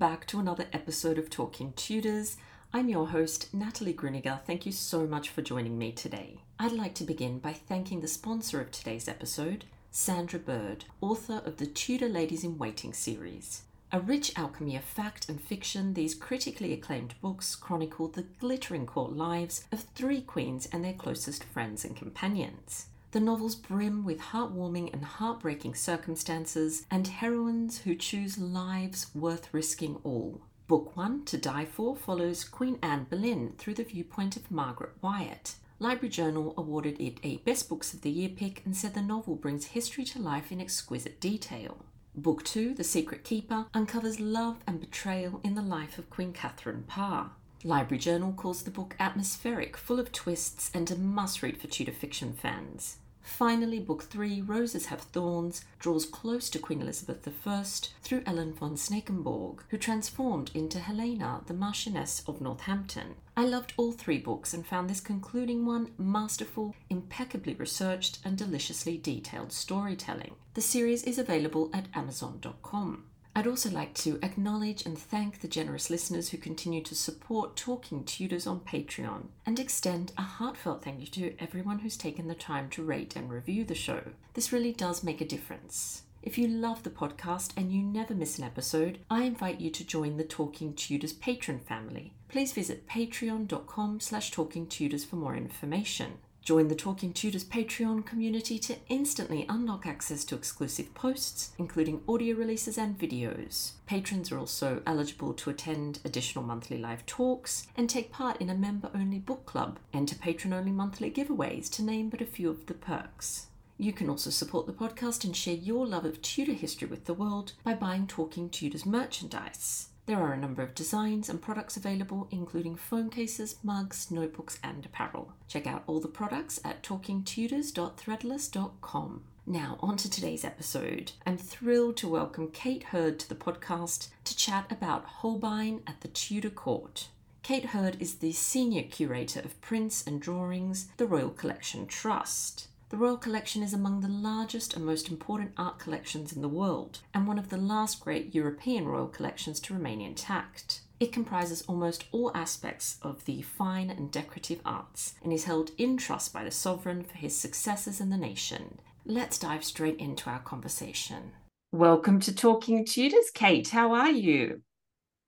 Back to another episode of Talking Tudors. I'm your host, Natalie Grueninger. Thank you so much for joining me today. I'd like to begin by thanking the sponsor of today's episode, Sandra Byrd, author of the Tudor Ladies in Waiting series. A rich alchemy of fact and fiction, these critically acclaimed books chronicle the glittering court lives of three queens and their closest friends and companions. The novels brim with heartwarming and heartbreaking circumstances and heroines who choose lives worth risking all. Book 1, To Die For, follows Queen Anne Boleyn through the viewpoint of Margaret Wyatt. Library Journal awarded it a Best Books of the Year pick and said the novel brings history to life in exquisite detail. Book 2, The Secret Keeper, uncovers love and betrayal in the life of Queen Catherine Parr. Library Journal calls the book atmospheric, full of twists, and a must read for Tudor fiction fans. Finally, Book 3, Roses Have Thorns, draws close to Queen Elizabeth I through Ellen von Snakenborg, who transformed into Helena, the Marchioness of Northampton. I loved all three books and found this concluding one masterful, impeccably researched, and deliciously detailed storytelling. The series is available at Amazon.com. I'd also like to acknowledge and thank the generous listeners who continue to support Talking Tudors on Patreon and extend a heartfelt thank you to everyone who's taken the time to rate and review the show. This really does make a difference. If you love the podcast and you never miss an episode, I invite you to join the Talking Tudors patron family. Please visit patreon.com slash talkingtudors for more information. Join the Talking Tudors Patreon community to instantly unlock access to exclusive posts, including audio releases and videos. Patrons are also eligible to attend additional monthly live talks and take part in a member only book club, enter patron only monthly giveaways, to name but a few of the perks. You can also support the podcast and share your love of Tudor history with the world by buying Talking Tudors merchandise. There are a number of designs and products available, including phone cases, mugs, notebooks, and apparel. Check out all the products at talkingtudors.threadless.com. Now, on to today's episode. I'm thrilled to welcome Kate Heard to the podcast to chat about Holbein at the Tudor Court. Kate Heard is the Senior Curator of Prints and Drawings, the Royal Collection Trust. The Royal Collection is among the largest and most important art collections in the world, and one of the last great European royal collections to remain intact. It comprises almost all aspects of the fine and decorative arts and is held in trust by the sovereign for his successors in the nation. Let's dive straight into our conversation. Welcome to Talking Tudors, Kate. How are you?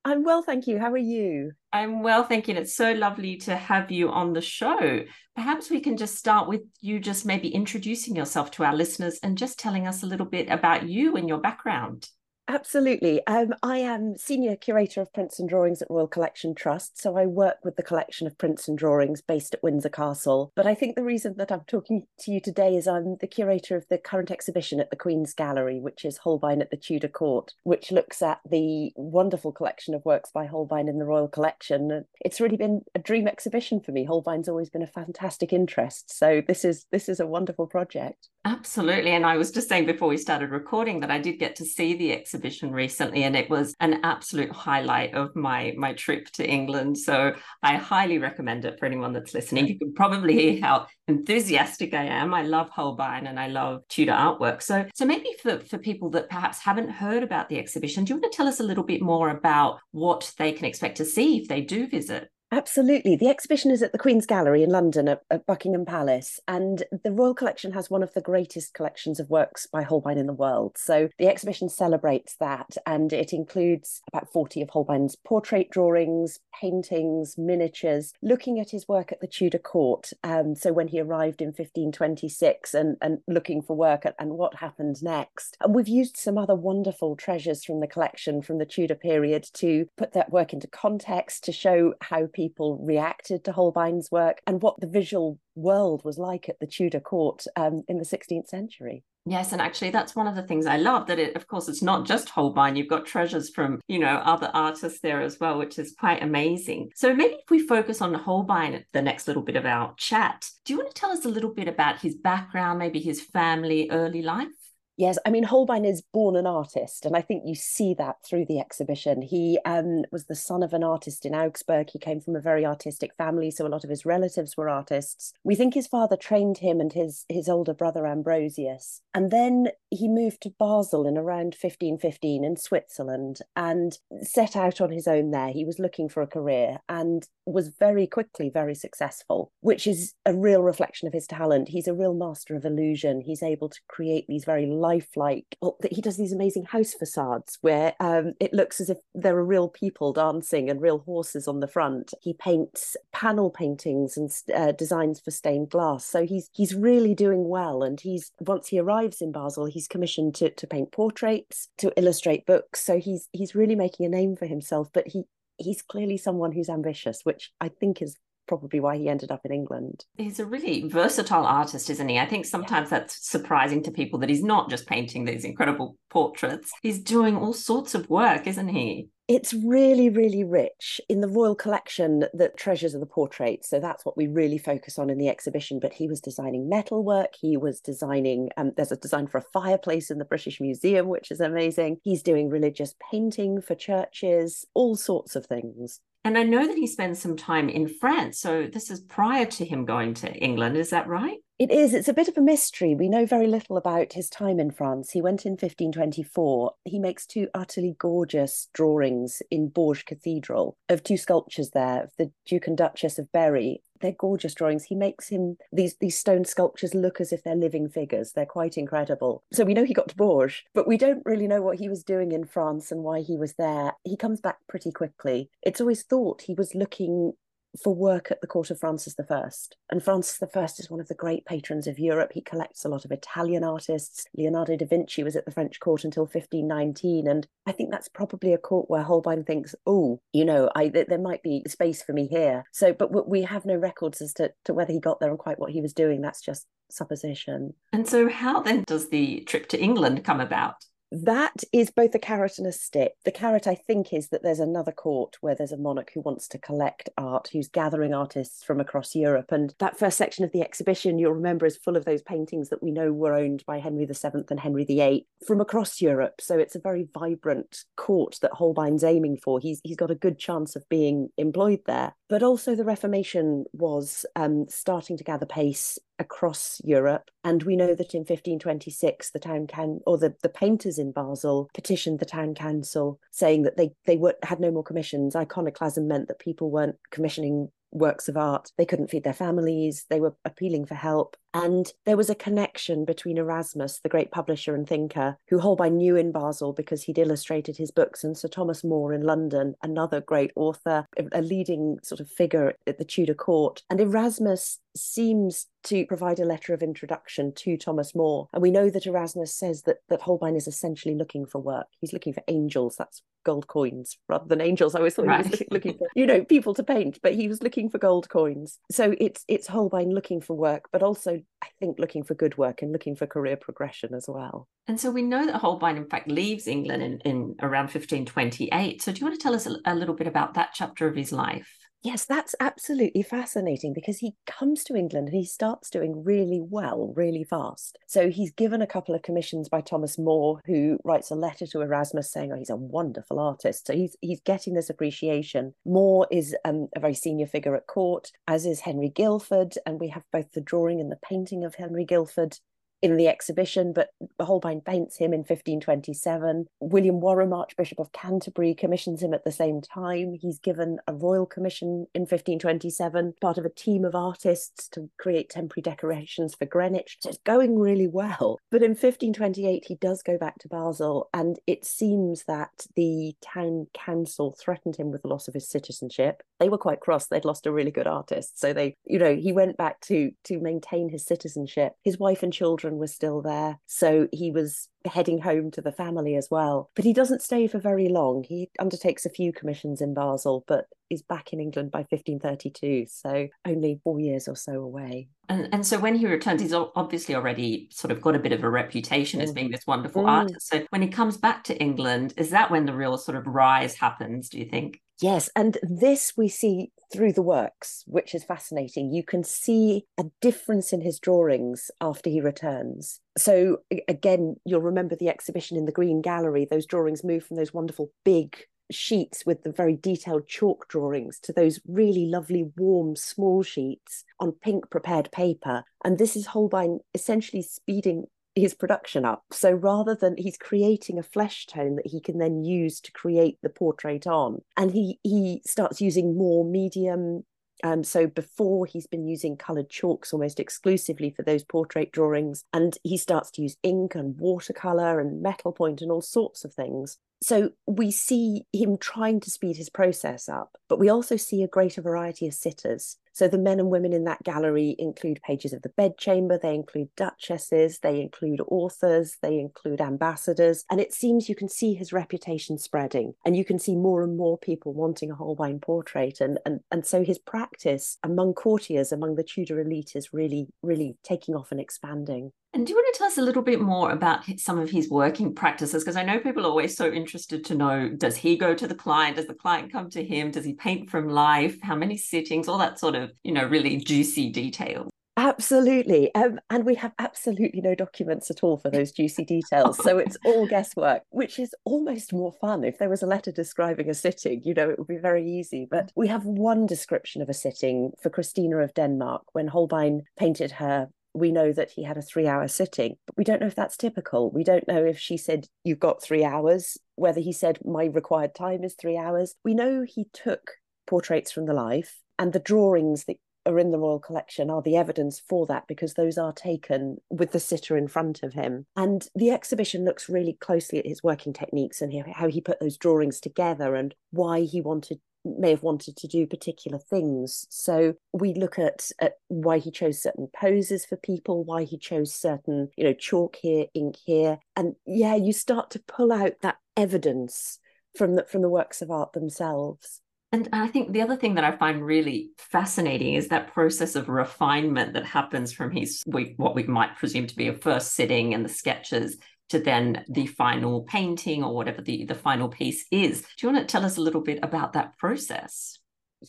I'm well, thank you. How are you? I'm well, thank you. And it's so lovely to have you on the show. Perhaps we can just start with you just maybe introducing yourself to our listeners and just telling us a little bit about you and your background. Absolutely. Um, I am Senior Curator of Prints and Drawings at Royal Collection Trust. So I work with the collection of prints and drawings based at Windsor Castle. But I think the reason that I'm talking to you today is I'm the curator of the current exhibition at the Queen's Gallery, which is Holbein at the Tudor Court, which looks at the wonderful collection of works by Holbein in the Royal Collection. It's really been a dream exhibition for me. Holbein's always been a fantastic interest. So this is this is a wonderful project. Absolutely. And I was just saying before we started recording that I did get to see the exhibition recently and it was an absolute highlight of my my trip to England. So I highly recommend it for anyone that's listening. You can probably hear how enthusiastic I am. I love Holbein and I love Tudor artwork. So so maybe for, for people that perhaps haven't heard about the exhibition, do you want to tell us a little bit more about what they can expect to see if they do visit? Absolutely. The exhibition is at the Queen's Gallery in London at, at, Buckingham Palace. And the Royal Collection has one of the greatest collections of works by Holbein in the world. So the exhibition celebrates that. And it includes about 40 of Holbein's portrait drawings, paintings, miniatures, looking at his work at the Tudor court. Um, so when he arrived in 1526 and, and looking for work and, and what happened next. And we've used some other wonderful treasures from the collection from the Tudor period to put that work into context, to show how people people reacted to Holbein's work and what the visual world was like at the Tudor court um, in the 16th century. Yes, and actually that's one of the things I love that it of course it's not just Holbein, you've got treasures from, you know, other artists there as well, which is quite amazing. So maybe if we focus on Holbein the next little bit of our chat, do you want to tell us a little bit about his background, maybe his family, early life? Yes, I mean Holbein is born an artist, and I think you see that through the exhibition. He um, was the son of an artist in Augsburg. He came from a very artistic family, so a lot of his relatives were artists. We think his father trained him and his his older brother Ambrosius, and then he moved to Basel in around 1515 in Switzerland and set out on his own there. He was looking for a career and was very quickly very successful, which is a real reflection of his talent. He's a real master of illusion. He's able to create these very lifelike. Well, he does these amazing house facades where um, it looks as if there are real people dancing and real horses on the front. He paints panel paintings and uh, designs for stained glass. So he's he's really doing well. And he's once he arrives in Basel, he's commissioned to to paint portraits, to illustrate books. So he's he's really making a name for himself. But he he's clearly someone who's ambitious, which I think is probably why he ended up in England. He's a really versatile artist, isn't he? I think sometimes yeah. that's surprising to people that he's not just painting these incredible portraits. He's doing all sorts of work, isn't he? It's really, really rich in the royal collection that treasures of the portraits. So that's what we really focus on in the exhibition. But he was designing metalwork. He was designing, um, there's a design for a fireplace in the British Museum, which is amazing. He's doing religious painting for churches, all sorts of things. And I know that he spends some time in France. So this is prior to him going to England. Is that right? It is. It's a bit of a mystery. We know very little about his time in France. He went in 1524. He makes two utterly gorgeous drawings in Bourges Cathedral of two sculptures there, of the Duke and Duchess of Berry. They're gorgeous drawings. He makes him these these stone sculptures look as if they're living figures. They're quite incredible. So we know he got to Bourges, but we don't really know what he was doing in France and why he was there. He comes back pretty quickly. It's always thought he was looking for work at the court of Francis I. And Francis I is one of the great patrons of Europe. He collects a lot of Italian artists. Leonardo da Vinci was at the French court until 1519. And I think that's probably a court where Holbein thinks, oh, you know, I, th- there might be space for me here. So, but we have no records as to, to whether he got there and quite what he was doing. That's just supposition. And so, how then does the trip to England come about? That is both a carrot and a stick. The carrot, I think, is that there's another court where there's a monarch who wants to collect art, who's gathering artists from across Europe. And that first section of the exhibition, you'll remember, is full of those paintings that we know were owned by Henry VII and Henry VIII from across Europe. So it's a very vibrant court that Holbein's aiming for. He's he's got a good chance of being employed there. But also the Reformation was um, starting to gather pace across Europe. And we know that in 1526, the town can or the, the painters in Basel petitioned the town council saying that they they were, had no more commissions. Iconoclasm meant that people weren't commissioning works of art. They couldn't feed their families. They were appealing for help. And there was a connection between Erasmus, the great publisher and thinker, who Holbein knew in Basel because he'd illustrated his books, and Sir Thomas More in London, another great author, a leading sort of figure at the Tudor court. And Erasmus seems to provide a letter of introduction to Thomas More. And we know that Erasmus says that, that Holbein is essentially looking for work. He's looking for angels. That's gold coins rather than angels. I always thought right. he was looking for, you know, people to paint, but he was looking for gold coins. So it's it's Holbein looking for work, but also I think looking for good work and looking for career progression as well. And so we know that Holbein, in fact, leaves England in, in around 1528. So do you want to tell us a, a little bit about that chapter of his life? Yes, that's absolutely fascinating because he comes to England and he starts doing really well, really fast. So he's given a couple of commissions by Thomas More, who writes a letter to Erasmus saying, "Oh, he's a wonderful artist." So he's he's getting this appreciation. More is um, a very senior figure at court, as is Henry Guildford, and we have both the drawing and the painting of Henry Guildford in the exhibition, but Holbein paints him in 1527. William Warham, Archbishop of Canterbury, commissions him at the same time. He's given a royal commission in 1527, part of a team of artists to create temporary decorations for Greenwich. So it's going really well. But in 1528, he does go back to Basel, and it seems that the town council threatened him with the loss of his citizenship. They were quite cross; they'd lost a really good artist, so they, you know, he went back to to maintain his citizenship. His wife and children were still there, so he was heading home to the family as well. But he doesn't stay for very long. He undertakes a few commissions in Basel, but is back in England by 1532, so only four years or so away. And, and so when he returns, he's obviously already sort of got a bit of a reputation mm. as being this wonderful mm. artist. So when he comes back to England, is that when the real sort of rise happens, do you think? Yes, and this we see through the works, which is fascinating. You can see a difference in his drawings after he returns. So, again, you'll remember the exhibition in the Green Gallery. Those drawings move from those wonderful big sheets with the very detailed chalk drawings to those really lovely warm small sheets on pink prepared paper. And this is Holbein essentially speeding his production up. So rather than he's creating a flesh tone that he can then use to create the portrait on, and he he starts using more medium. Um, so before he's been using coloured chalks almost exclusively for those portrait drawings, and he starts to use ink and watercolour and metal point and all sorts of things. So we see him trying to speed his process up, but we also see a greater variety of sitters. So the men and women in that gallery include pages of the bedchamber, they include duchesses, they include authors, they include ambassadors. And it seems you can see his reputation spreading and you can see more and more people wanting a Holbein portrait. And, and, and so his practice among courtiers, among the Tudor elite is really, really taking off and expanding. And do you want to tell us a little bit more about some of his working practices? Because I know people are always so interested to know does he go to the client? Does the client come to him? Does he paint from life? How many sittings? All that sort of, you know, really juicy details. Absolutely. Um, and we have absolutely no documents at all for those juicy details. So it's all guesswork, which is almost more fun. If there was a letter describing a sitting, you know, it would be very easy. But we have one description of a sitting for Christina of Denmark when Holbein painted her we know that he had a three hour sitting, but we don't know if that's typical. We don't know if she said, You've got three hours, whether he said, My required time is three hours. We know he took portraits from the life, and the drawings that are in the Royal Collection are the evidence for that because those are taken with the sitter in front of him. And the exhibition looks really closely at his working techniques and how he put those drawings together and why he wanted may have wanted to do particular things. So we look at, at why he chose certain poses for people, why he chose certain, you know, chalk here, ink here. And yeah, you start to pull out that evidence from the from the works of art themselves. And I think the other thing that I find really fascinating is that process of refinement that happens from his what we might presume to be a first sitting and the sketches to then the final painting or whatever the, the final piece is. Do you want to tell us a little bit about that process?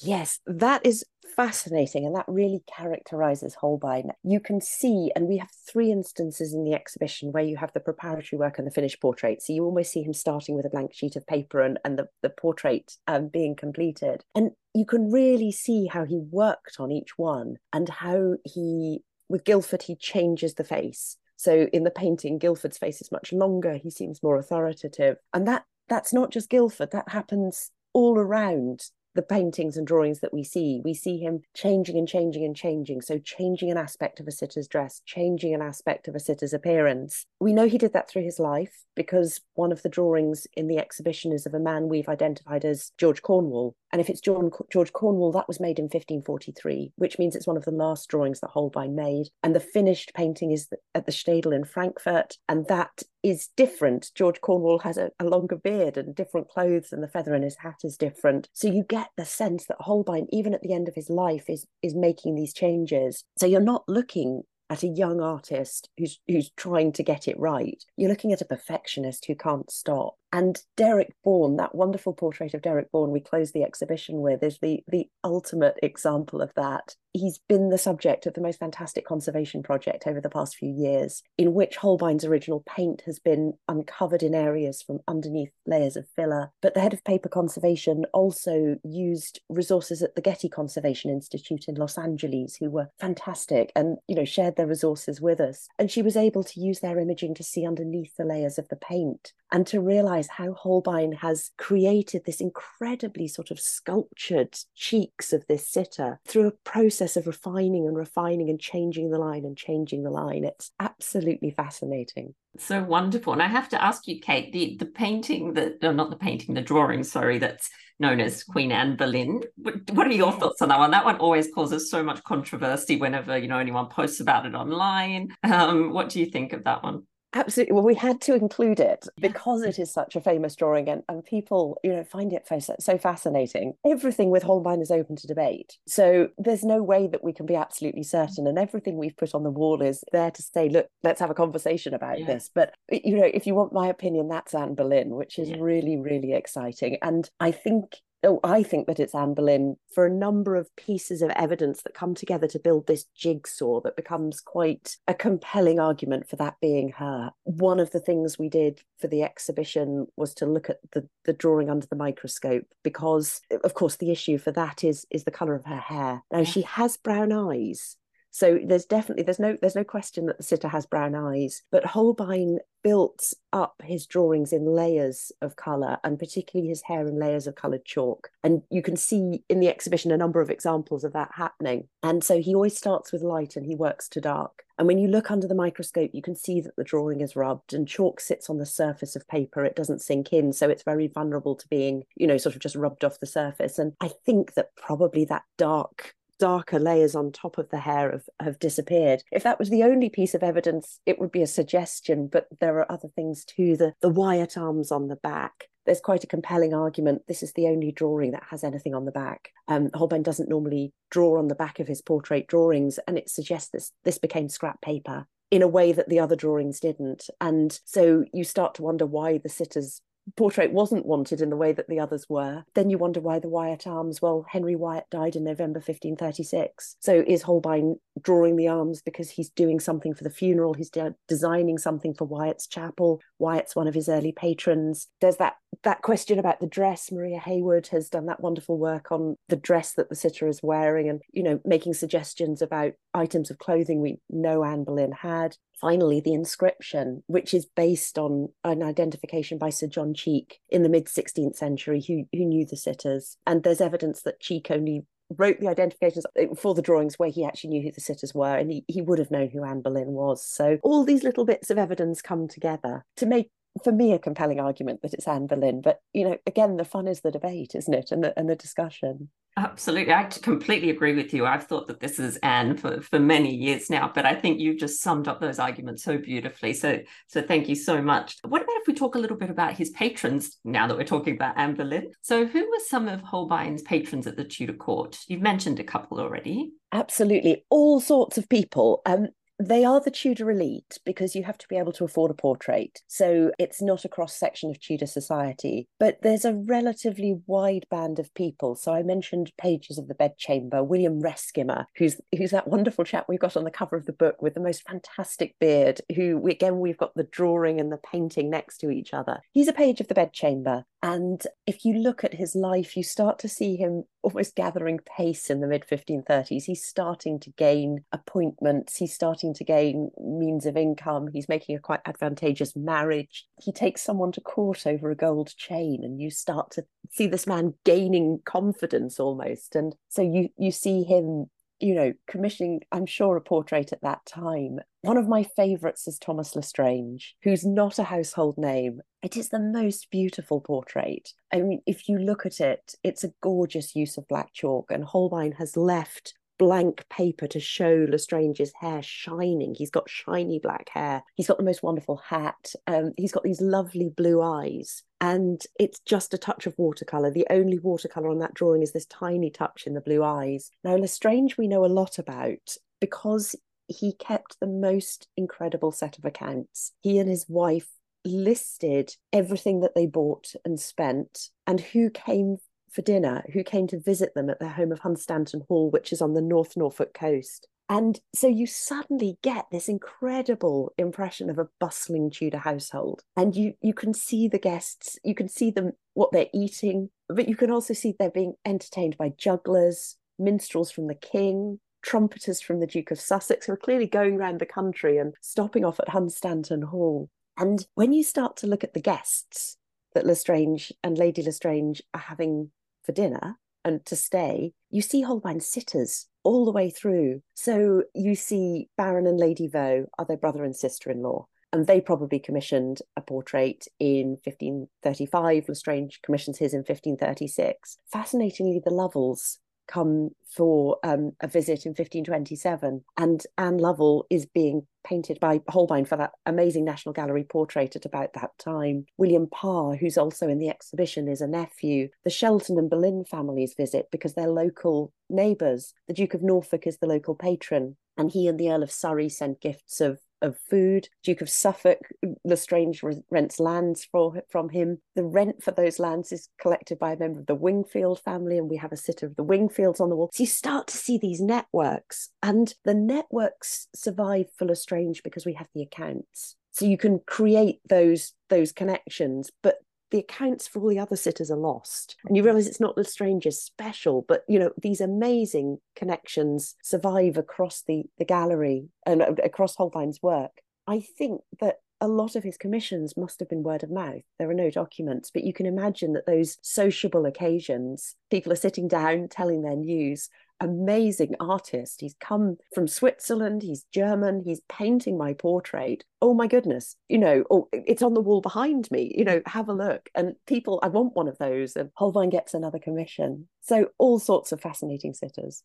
Yes, that is fascinating and that really characterizes Holbein. You can see, and we have three instances in the exhibition where you have the preparatory work and the finished portrait. So you almost see him starting with a blank sheet of paper and, and the, the portrait um, being completed. And you can really see how he worked on each one and how he, with Guildford, he changes the face. So in the painting, Guildford's face is much longer. He seems more authoritative. And that that's not just Guildford, that happens all around the paintings and drawings that we see. We see him changing and changing and changing. So, changing an aspect of a sitter's dress, changing an aspect of a sitter's appearance. We know he did that through his life because one of the drawings in the exhibition is of a man we've identified as George Cornwall. And if it's John, George Cornwall, that was made in 1543, which means it's one of the last drawings that Holbein made. And the finished painting is at the Stadel in Frankfurt. And that is different. George Cornwall has a, a, longer beard and different clothes, and the feather in his hat is different. So you get the sense that Holbein, even at the end of his life, is is making these changes. So you're not looking at a young artist who's who's trying to get it right. You're looking at a perfectionist who can't stop. And Derich Born, that wonderful portrait of Derich Born we closed the exhibition with, is the, the ultimate example of that. He's been the subject of the most fantastic conservation project over the past few years, in which Holbein's original paint has been uncovered in areas from underneath layers of filler. But the head of paper conservation also used resources at the Getty Conservation Institute in Los Angeles, who were fantastic and, you know, shared their resources with us. And she was able to use their imaging to see underneath the layers of the paint and to realize how Holbein has created this incredibly sort of sculptured cheeks of this sitter through a process of refining and refining and changing the line and changing the line. It's absolutely fascinating. So wonderful. And I have to ask you, Kate, the, the painting that, no, not the painting, the drawing, sorry, that's known as Queen Anne Boleyn. What, are your thoughts on that one? That one always causes so much controversy whenever, you know, anyone posts about it online. Um, what do you think of that one? Absolutely. Well, we had to include it because it is such a famous drawing and, and people, you know, find it so fascinating. Everything with Holbein is open to debate. So there's no way that we can be absolutely certain. And everything we've put on the wall is there to say, look, let's have a conversation about yeah. this. But, you know, if you want my opinion, that's Anne Boleyn, which is yeah. really, really exciting. And I think oh, I think that it's Anne Boleyn for a number of pieces of evidence that come together to build this jigsaw that becomes quite a compelling argument for that being her. One of the things we did for the exhibition was to look at the, the drawing under the microscope because, of course, the issue for that is is the colour of her hair. Now she has brown eyes, so there's definitely there's no there's no question that the sitter has brown eyes, but Holbein built up his drawings in layers of colour and particularly his hair in layers of coloured chalk. And you can see in the exhibition a number of examples of that happening. And so he always starts with light and he works to dark. And when you look under the microscope, you can see that the drawing is rubbed and chalk sits on the surface of paper. It doesn't sink in. So it's very vulnerable to being, you know, sort of just rubbed off the surface. And I think that probably that dark darker layers on top of the hair have, have disappeared. If that was the only piece of evidence, it would be a suggestion, but there are other things too. The, the Wyatt arms on the back, there's quite a compelling argument. This is the only drawing that has anything on the back. Um, Holbein doesn't normally draw on the back of his portrait drawings, and it suggests this this became scrap paper in a way that the other drawings didn't. And so you start to wonder why the sitters portrait wasn't wanted in the way that the others were, then you wonder why the Wyatt arms, well, Henry Wyatt died in November 1536. So is Holbein drawing the arms because he's doing something for the funeral? He's de- designing something for Wyatt's chapel. Wyatt's one of his early patrons. There's that that question about the dress. Maria Hayward has done that wonderful work on the dress that the sitter is wearing and, you know, making suggestions about items of clothing we know Anne Boleyn had finally the inscription, which is based on an identification by Sir John Cheke in the mid 16th century, who, who knew the sitters. And there's evidence that Cheke only wrote the identifications uh, for the drawings where he actually knew who the sitters were and he, he would have known who Anne Boleyn was. So all these little bits of evidence come together to make for me a compelling argument that it's Anne Boleyn. But you know, again, the fun is the debate, isn't it? And the and the discussion. Absolutely. I completely agree with you. I've thought that this is Anne for, for many years now, but I think you've just summed up those arguments so beautifully. So so thank you so much. What about if we talk a little bit about his patrons now that we're talking about Anne Boleyn? So who were some of Holbein's patrons at the Tudor court? You've mentioned a couple already. Absolutely. All sorts of people. Um, they are the Tudor elite because you have to be able to afford a portrait. So it's not a cross section of Tudor society, but there's a relatively wide band of people. So I mentioned pages of the bedchamber, William Reskimer, who's who's that wonderful chap we've got on the cover of the book with the most fantastic beard, who again we've got the drawing and the painting next to each other. He's a page of the bedchamber. And if you look at his life, you start to see him almost gathering pace in the mid 1530s. He's starting to gain appointments, he's starting to gain means of income, he's making a quite advantageous marriage. He takes someone to court over a gold chain, and you start to see this man gaining confidence almost. And so you you see him you know, commissioning, I'm sure, a portrait at that time. One of my favourites is Thomas L'Estrange, who's not a household name. It is the most beautiful portrait. I mean, if you look at it, it's a gorgeous use of black chalk, and Holbein has left blank paper to show L'Estrange's hair shining. He's got shiny black hair. He's got the most wonderful hat. Um, he's got these lovely blue eyes. And it's just a touch of watercolour. The only watercolour on that drawing is this tiny touch in the blue eyes. Now, L'Estrange, we know a lot about because he kept the most incredible set of accounts. He and his wife listed everything that they bought and spent and who came for dinner, who came to visit them at their home of Hunstanton Hall, which is on the North Norfolk coast. And so you suddenly get this incredible impression of a bustling Tudor household. And you you can see the guests, you can see them what they're eating, but you can also see they're being entertained by jugglers, minstrels from the king, trumpeters from the Duke of Sussex who are clearly going around the country and stopping off at Hunstanton Hall. And when you start to look at the guests that Lestrange and Lady Lestrange are having for dinner and to stay, you see Holbein sitters all the way through. So you see Baron and Lady Vaux are their brother and sister in law. And they probably commissioned a portrait in 1535. Lestrange commissions his in 1536. Fascinatingly, the Lovells come for um, a visit in 1527, and Anne Lovell is being painted by Holbein for that amazing National Gallery portrait at about that time. William Parr, who's also in the exhibition, is a nephew. The Shelton and Boleyn families visit because they're local neighbours. The Duke of Norfolk is the local patron, and he and the Earl of Surrey sent gifts of of food. Duke of Suffolk, Lestrange rents lands for, from him. The rent for those lands is collected by a member of the Wingfield family, and we have a sitter of the Wingfields on the wall. So you start to see these networks, and the networks survive for Lestrange because we have the accounts. So you can create those those connections, but the accounts for all the other sitters are lost and you realize it's not the stranger's special but you know these amazing connections survive across the the gallery and uh, across holbein's work i think that a lot of his commissions must have been word of mouth. There are no documents, but you can imagine that those sociable occasions, people are sitting down telling their news, amazing artist. He's come from Switzerland, he's German, he's painting my portrait. Oh my goodness, you know, oh, it's on the wall behind me, you know, have a look. And people, I want one of those. And Holbein gets another commission. So all sorts of fascinating sitters.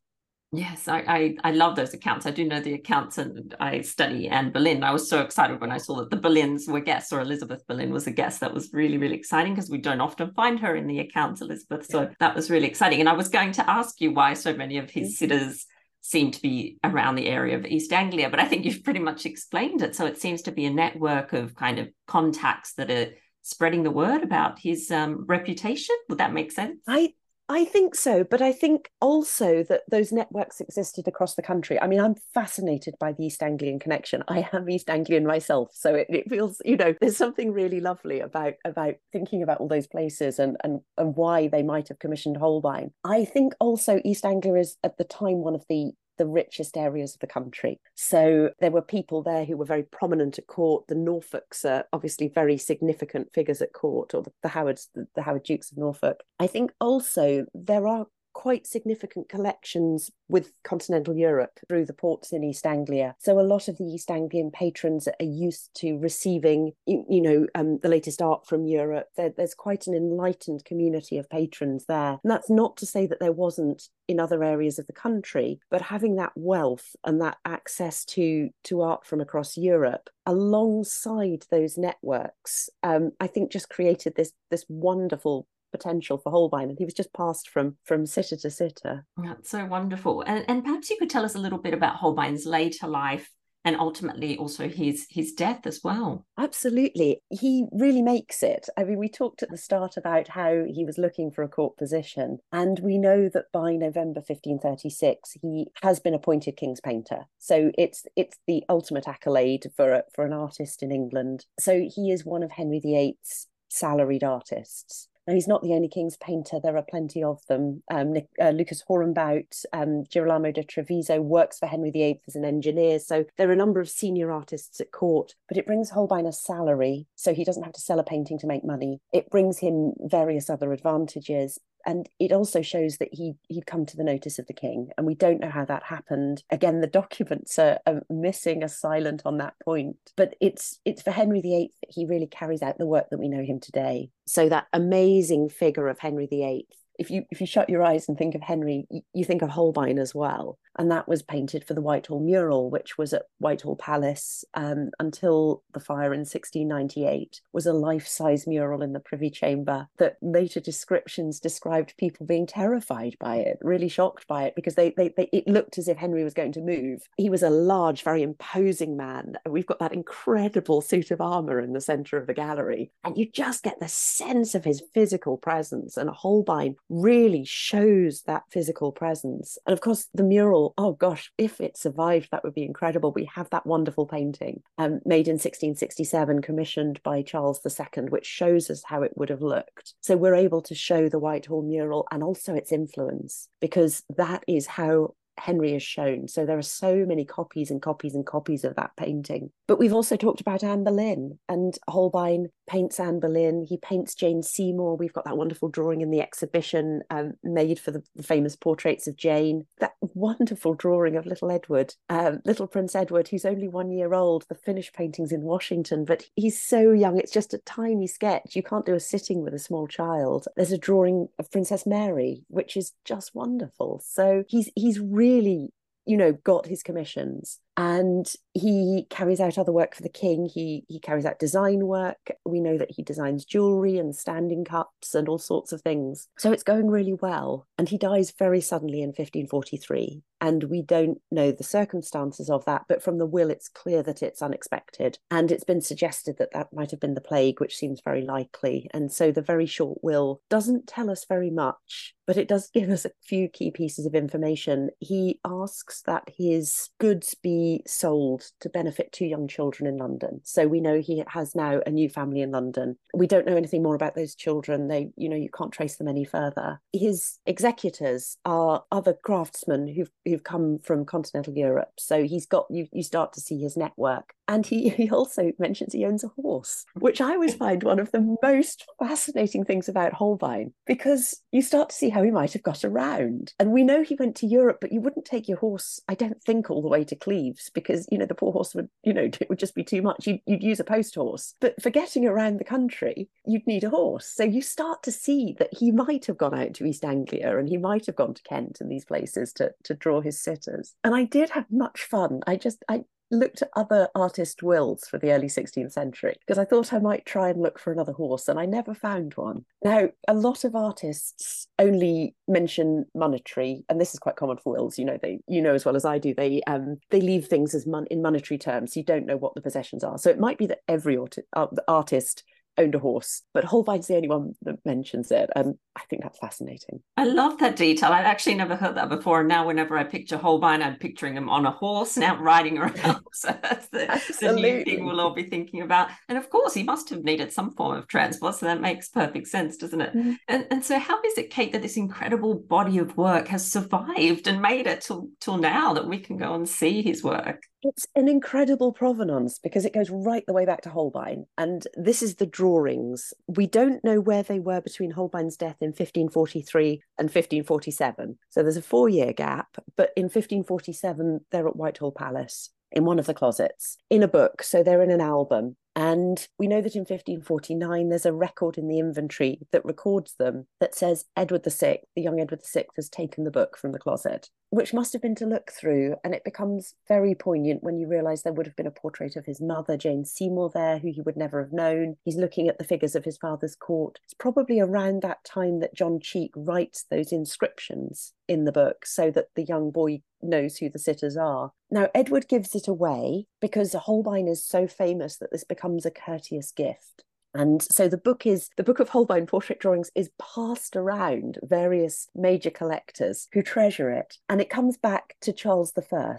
Yes, I, I, I love those accounts. I do know the accounts, and I study Anne Boleyn. I was so excited when I saw that the Boleyns were guests, or Elizabeth Boleyn was a guest. That was really really exciting because we don't often find her in the accounts, Elizabeth. So yeah. that was really exciting. And I was going to ask you why so many of his mm. sitters seem to be around the area of East Anglia, but I think you've pretty much explained it. So it seems to be a network of kind of contacts that are spreading the word about his um, reputation. Would that make sense? I I think so, but I think also that those networks existed across the country. I mean, I'm fascinated by the East Anglian connection. I am East Anglian myself, so it, it, feels, you know, there's something really lovely about about thinking about all those places and and and why they might have commissioned Holbein. I think also East Anglia is at the time one of the the richest areas of the country. So there were people there who were very prominent at court. The Norfolks are obviously very significant figures at court, or the, the Howards, the, the Howard Dukes of Norfolk. I think also there are quite significant collections with continental Europe through the ports in East Anglia. So a lot of the East Anglian patrons are used to receiving, you, know, um, the latest art from Europe. There, there's quite an enlightened community of patrons there. And that's not to say that there wasn't in other areas of the country, but having that wealth and that access to to art from across Europe alongside those networks, um, I think just created this this wonderful potential for Holbein, and he was just passed from from sitter to sitter. That's so wonderful. And, and perhaps you could tell us a little bit about Holbein's later life and ultimately also his his death as well. Absolutely. He really makes it. I mean, we talked at the start about how he was looking for a court position, and we know that by November 1536 he has been appointed king's painter. So it's it's the ultimate accolade for a, for an artist in England. So he is one of Henry VIII's salaried artists. Now, he's not the only King's painter, there are plenty of them. Um, Nick, uh, Lucas Horenbout, um, Girolamo de Treviso works for Henry VIII as an engineer. So there are a number of senior artists at court, but it brings Holbein a salary. So he doesn't have to sell a painting to make money. It brings him various other advantages and it also shows that he he'd come to the notice of the king and we don't know how that happened again the documents are, are, missing a silent on that point but it's it's for henry viii that he really carries out the work that we know him today so that amazing figure of henry viii if you if you shut your eyes and think of Henry, you think of Holbein as well. And that was painted for the Whitehall mural, which was at Whitehall Palace um, until the fire in 1698, was a life-size mural in the Privy Chamber that later descriptions described people being terrified by it, really shocked by it, because they, they, they it looked as if Henry was going to move. He was a large, very imposing man. We've got that incredible suit of armour in the centre of the gallery. And you just get the sense of his physical presence. And Holbein really shows that physical presence. And of course, the mural oh gosh, if it survived, that would be incredible. We have that wonderful painting um, made in 1667, commissioned by Charles II, which shows us how it would have looked. So we're able to show the Whitehall mural and also its influence, because that is how Henry is shown. So there are so many copies and copies and copies of that painting. But we've also talked about Anne Boleyn and Holbein paints Anne Boleyn. He paints Jane Seymour. We've got that wonderful drawing in the exhibition um, made for the famous portraits of Jane. That wonderful drawing of little Edward, um, little Prince Edward, who's only one year old. The finished paintings in Washington, but he's so young. It's just a tiny sketch. You can't do a sitting with a small child. There's a drawing of Princess Mary, which is just wonderful. So he's he's really you know got his commissions and he carries out other work for the king. He he carries out design work. We know that he designs jewelry and standing cups and all sorts of things. So it's going really well. And he dies very suddenly in 1543 and we don't know the circumstances of that but from the will it's clear that it's unexpected. And it's been suggested that that might have been the plague which seems very likely. And so the very short will doesn't tell us very much but it does give us a few key pieces of information. He asks that his goods be sold to benefit two young children in London. So we know he has now a new family in London. We don't know anything more about those children. They, you know, you can't trace them any further. His executors are other craftsmen who've who've come from continental Europe. So he's got you you start to see his network. And he, he also mentions he owns a horse, which I always find one of the most fascinating things about Holbein, because you start to see how he might have got around. And we know he went to Europe, but you wouldn't take your horse, I don't think, all the way to Cleves, because, you know, the poor horse would, you know, it would just be too much. You'd, you'd use a post horse. But for getting around the country, you'd need a horse. So you start to see that he might have gone out to East Anglia and he might have gone to Kent and these places to, to draw his sitters. And I did have much fun. I just, I, looked at other artist wills for the early 16th century because I thought I might try and look for another horse and I never found one. Now, a lot of artists only mention monetary, and this is quite common for wills. You know, they you know as well as I do. They um they leave things as mon- in monetary terms. You don't know what the possessions are. So it might be that every art- uh, artist owned a horse, but Holbein's the only one that mentions it. And I think that's fascinating. I love that detail. I'd actually never heard that before. And now, whenever I picture Holbein, I'm picturing him on a horse now riding around. so that's the, the, new thing we'll all be thinking about. And of course, he must have needed some form of transport. So that makes perfect sense, doesn't it? Mm-hmm. And, and so, how is it, Kate, that this incredible body of work has survived and made it till, till now that we can go and see his work? It's an incredible provenance because it goes right the way back to Holbein. And this is the drawings. We don't know where they were between Holbein's death in 1543 and 1547. So there's a four year gap. But in 1547, they're at Whitehall Palace in one of the closets in a book. So they're in an album. And we know that in 1549, there's a record in the inventory that records them that says Edward VI, the young Edward VI, has taken the book from the closet, which must have been to look through. And it becomes very poignant when you realise there would have been a portrait of his mother, Jane Seymour, there, who he would never have known. He's looking at the figures of his father's court. It's probably around that time that John Cheke writes those inscriptions in the book so that the young boy knows who the sitters are. Now, Edward gives it away because Holbein is so famous that this becomes a courteous gift. And so the book is the book of Holbein portrait drawings is passed around various major collectors who treasure it. And it comes back to Charles I.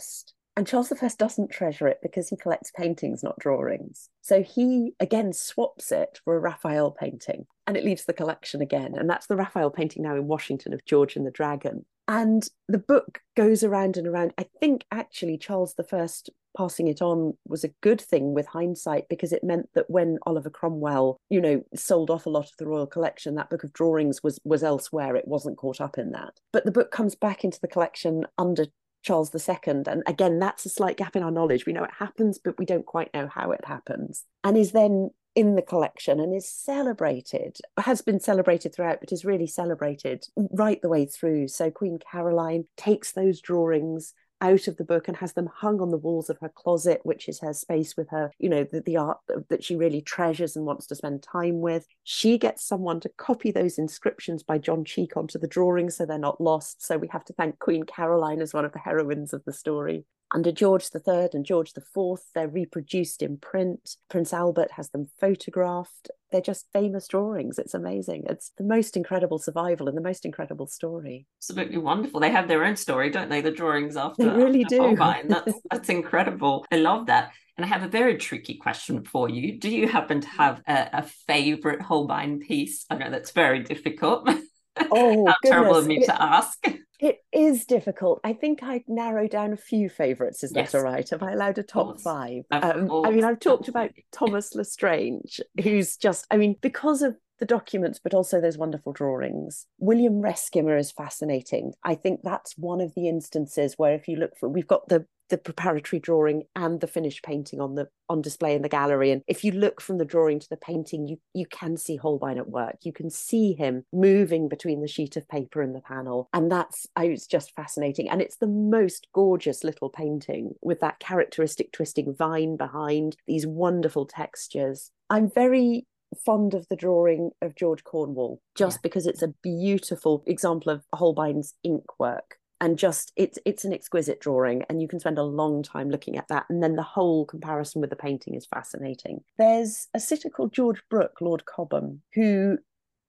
And Charles I doesn't treasure it because he collects paintings, not drawings. So he again swaps it for a Raphael painting and it leaves the collection again. And that's the Raphael painting now in Washington of George and the Dragon. And the book goes around and around. I think actually Charles I passing it on was a good thing with hindsight because it meant that when Oliver Cromwell, you know, sold off a lot of the royal collection, that book of drawings was was elsewhere. It wasn't caught up in that. But the book comes back into the collection under Charles II. And again, that's a slight gap in our knowledge. We know it happens, but we don't quite know how it happens. And is then in the collection and is celebrated, has been celebrated throughout, but is really celebrated right the way through. So Queen Caroline takes those drawings out of the book and has them hung on the walls of her closet, which is her space with her, you know, the, the art that she really treasures and wants to spend time with. She gets someone to copy those inscriptions by John Cheke onto the drawings so they're not lost. So we have to thank Queen Caroline as one of the heroines of the story. Under George III and George IV, they're reproduced in print. Prince Albert has them photographed. They're just famous drawings. It's amazing. It's the most incredible survival and the most incredible story. Absolutely wonderful. They have their own story, don't they? The drawings after. They really after do. Holbein. That's that's incredible. I love that. And I have a very tricky question for you. Do you happen to have a, a favorite Holbein piece? I know that's very difficult. Oh, terrible of me It- to ask. It is difficult. I think I'd narrow down a few favourites. Is Yes. that all right? Have I allowed a top five? Um, I mean, I've talked about. Thomas Lestrange, who's just, I mean, because of the documents, but also those wonderful drawings. William Reskimer is fascinating. I think that's one of the instances where if you look for, we've got the the preparatory drawing and the finished painting on the on display in the gallery. And if you look from the drawing to the painting you you can see Holbein at work. You can see him moving between the sheet of paper and the panel. And that's I it's just fascinating. And it's the most gorgeous little painting with that characteristic twisting vine behind these wonderful textures. I'm very fond of the drawing of George Cornwall just Yeah. because it's a beautiful example of Holbein's ink work and just it's it's an exquisite drawing and you can spend a long time looking at that and then the whole comparison with the painting is fascinating. There's a sitter called george brooke lord cobham who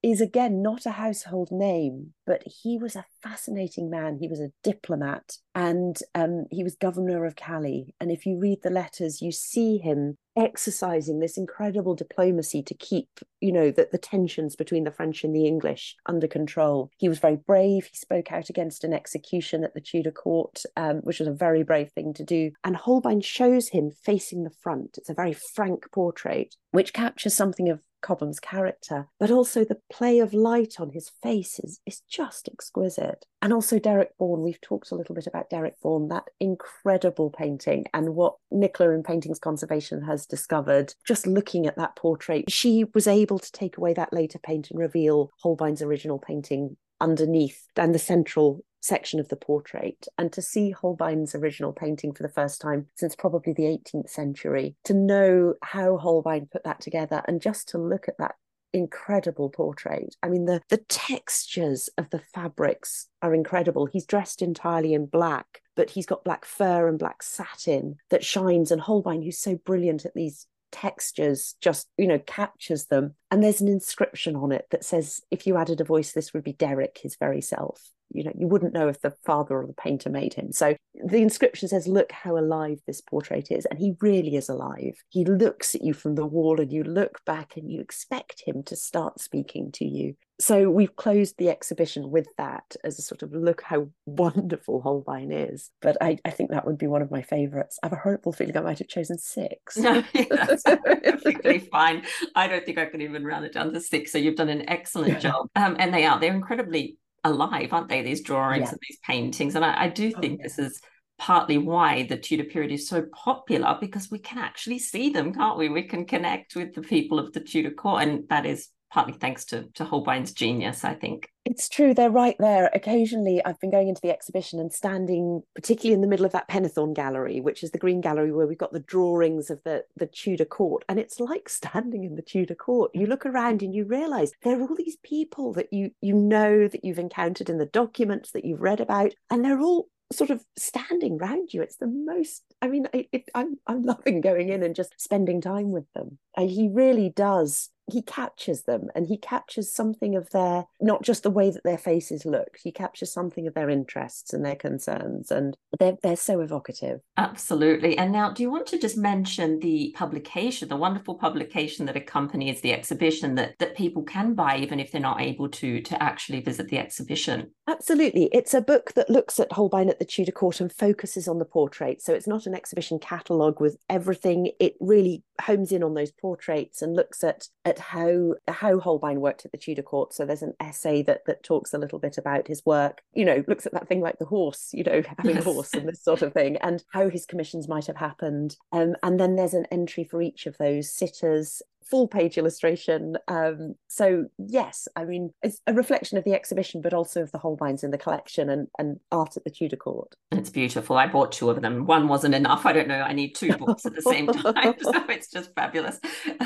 is again not a household name but he was a fascinating man. He was a diplomat and um, he was governor of Calais and if you read the letters you see him exercising this incredible diplomacy to keep you know the, the tensions between the french and the english under control. He was very brave. He spoke out against an execution at the tudor court um, which was a very brave thing to do. And holbein shows him facing the front. It's a very frank portrait which captures something of Cobham's character, but also the play of light on his face is, is just exquisite. And also Derich Born, we've talked a little bit about Derich Born, that incredible painting and what Nicola in Paintings Conservation has discovered. Just looking at that portrait, she was able to take away that later paint and reveal Holbein's original painting underneath and the central section of the portrait and to see Holbein's original painting for the first time since probably the 18th century to know how Holbein put that together and just to look at that incredible portrait. I mean the the textures of the fabrics are incredible. He's dressed entirely in black but he's got black fur and black satin that shines and Holbein who's so brilliant at these textures just you know captures them. And there's an inscription on it that says if you added a voice this would be Derich his very self you know you wouldn't know if the father or the painter made him so the inscription says look how alive this portrait is and he really is alive he looks at you from the wall and you look back and you expect him to start speaking to you so we've closed the exhibition with that as a sort of look how wonderful Holbein is. But I, I think that would be one of my favourites. I have a horrible feeling I might have chosen six. No, that's perfectly fine. I don't think I could even round it down to six. So you've done an excellent Yeah. job. Um, and they are, they're incredibly alive, aren't they? These drawings Yeah. and these paintings. And I, I do Oh, think yeah. this is partly why the Tudor period is so popular because we can actually see them, can't we? We can connect with the people of the Tudor court. And that is partly thanks to, to Holbein's genius, I think. It's true, they're right there. Occasionally, I've been going into the exhibition and standing, particularly in the middle of that Pennethorne gallery, which is the Green Gallery where we've got the drawings of the, the Tudor court. And it's like standing in the Tudor court. You look around and you realise there are all these people that you you know that you've encountered in the documents that you've read about, and they're all sort of standing round you. It's the most. I mean, it, it, I'm I'm loving going in and just spending time with them. And he really does he captures them and he captures something of their not just the way that their faces look he captures something of their interests and their concerns and they're, they're so evocative Absolutely. And now, do you want to just mention the publication, the wonderful publication that accompanies the exhibition that that people can buy even if they're not able to to actually visit the exhibition? absolutely it's a book that looks at holbein at the tudor court and focuses on the portrait so it's not an exhibition catalogue with everything it really homes in on those portraits and looks at at how how holbein worked at the tudor court so there's an essay that that talks a little bit about his work you know looks at that thing like the horse you know having Yes. a horse and this sort of thing and how his commissions might have happened um, and then there's an entry for each of those sitters full page illustration. Um, so yes, I mean it's a reflection of the exhibition, but also of the Holbeins in the collection and, and art at the Tudor Court. It's beautiful. I bought two of them. One wasn't enough. I don't know. I need two books at the same time. so it's just fabulous.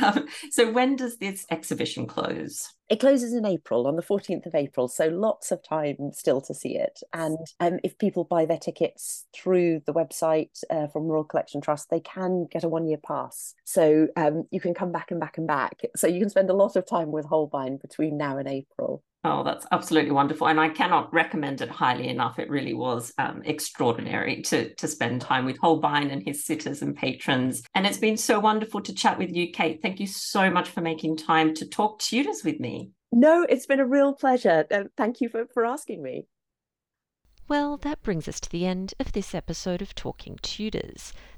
Um, so when does this exhibition close? It closes in April on the 14th of April, so lots of time still to see it. And um, if people buy their tickets through the website uh, from Royal Collection Trust, they can get a one year pass. So um, you can come back and back and back. So you can spend a lot of time with Holbein between now and April. Oh, that's absolutely wonderful. And I cannot recommend it highly enough. It really was um, extraordinary to, to spend time with Holbein and his sitters and patrons. And it's been so wonderful to chat with you, Kate. Thank you so much for making time to talk Tudors with me. No, it's been a real pleasure. Uh, thank you for, for asking me. Well, that brings us to the end of this episode of Talking Tudors.